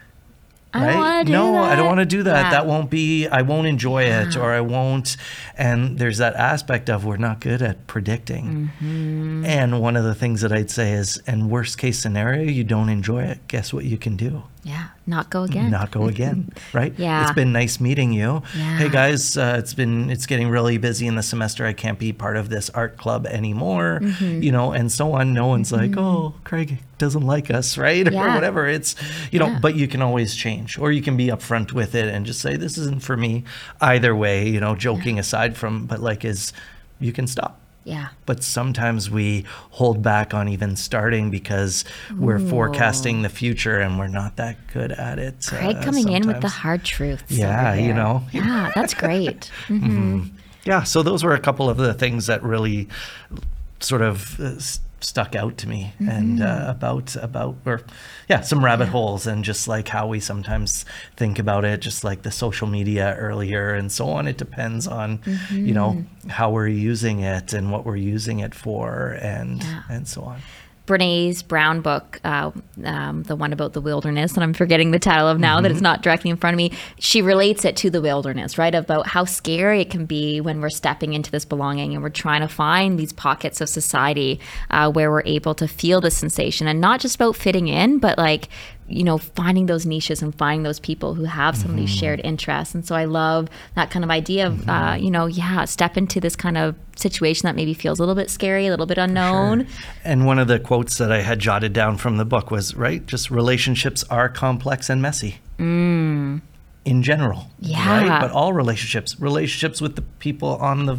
I don't right? do no, I don't want to do that. Yeah. That won't be. I won't enjoy it, or I won't. And there's that aspect of we're not good at predicting. Mm-hmm. And one of the things that I'd say is, in worst case scenario, you don't enjoy it. Guess what you can do? Yeah. Not go again. Not go again, right? Yeah. It's been nice meeting you. Yeah. Hey guys, uh, it's been it's getting really busy in the semester. I can't be part of this art club anymore. Mm-hmm. You know, and so on. No one's like, oh, Craig doesn't like us, right? or whatever. It's you know, Yeah. but you can always change, or you can be upfront with it and just say, this isn't for me. Either way, you know, joking aside from, but like, is you can stop Yeah. but sometimes we hold back on even starting because we're forecasting the future and we're not that good at it. Craig uh, coming in with the hard truths. Yeah, you know. Yeah, that's great. Mm-hmm. Yeah, so those were a couple of the things that really sort of uh, stuck out to me and uh, about about or yeah some rabbit holes and just like how we sometimes think about it just like the social media earlier and so on. It depends on you know how we're using it and what we're using it for and Yeah. and so on Brene's Brown book, uh, um, the one about the wilderness, and I'm forgetting the title of now Mm-hmm. that it's not directly in front of me. She relates it to the wilderness, right? About how scary it can be when we're stepping into this belonging and we're trying to find these pockets of society uh, where we're able to feel the sensation and not just about fitting in, but like, you know, finding those niches and finding those people who have some of these Mm-hmm. shared interests. And so I love that kind of idea of, uh, you know, yeah, step into this kind of situation that maybe feels a little bit scary, a little bit unknown. And one of the quotes that I had jotted down from the book was right, just relationships are complex and messy. In general. Yeah. right? But all relationships, relationships with the people on the,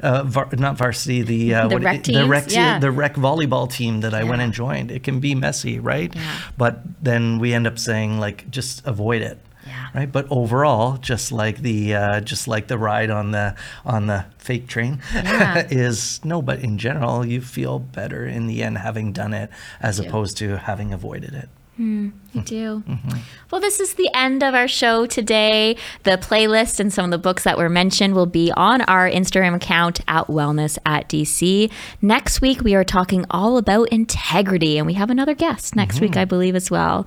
uh, var- not varsity, the uh, The what- rec the teams, rec, yeah. the rec volleyball team that I went and joined. It can be messy, right? Yeah. But then we end up saying like, just avoid it. Yeah. Right. But overall, just like the uh, just like the ride on the on the fake train Yeah. is no, but in general, you feel better in the end having done it as opposed to having avoided it. Hmm, you mm-hmm. do. Mm-hmm. Well, this is the end of our show today. The playlist and some of the books that were mentioned will be on our Instagram account at Wellness at DC. Next week, we are talking all about integrity, and we have another guest next week, mm-hmm. I believe, as well.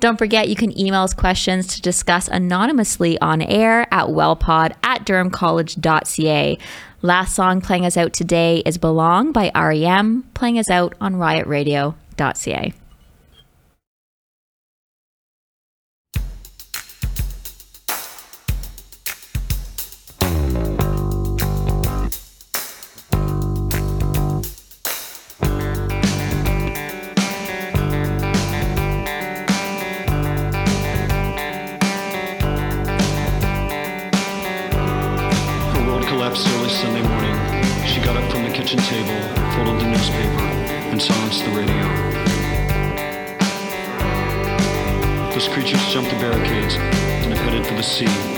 Don't forget, you can email us questions to discuss anonymously on air at wellpod at durhamcollege.ca. Last song playing us out today is Belong by REM, playing us out on riotradio.ca. and the radio. Those creatures jumped the barricades and have headed for the sea.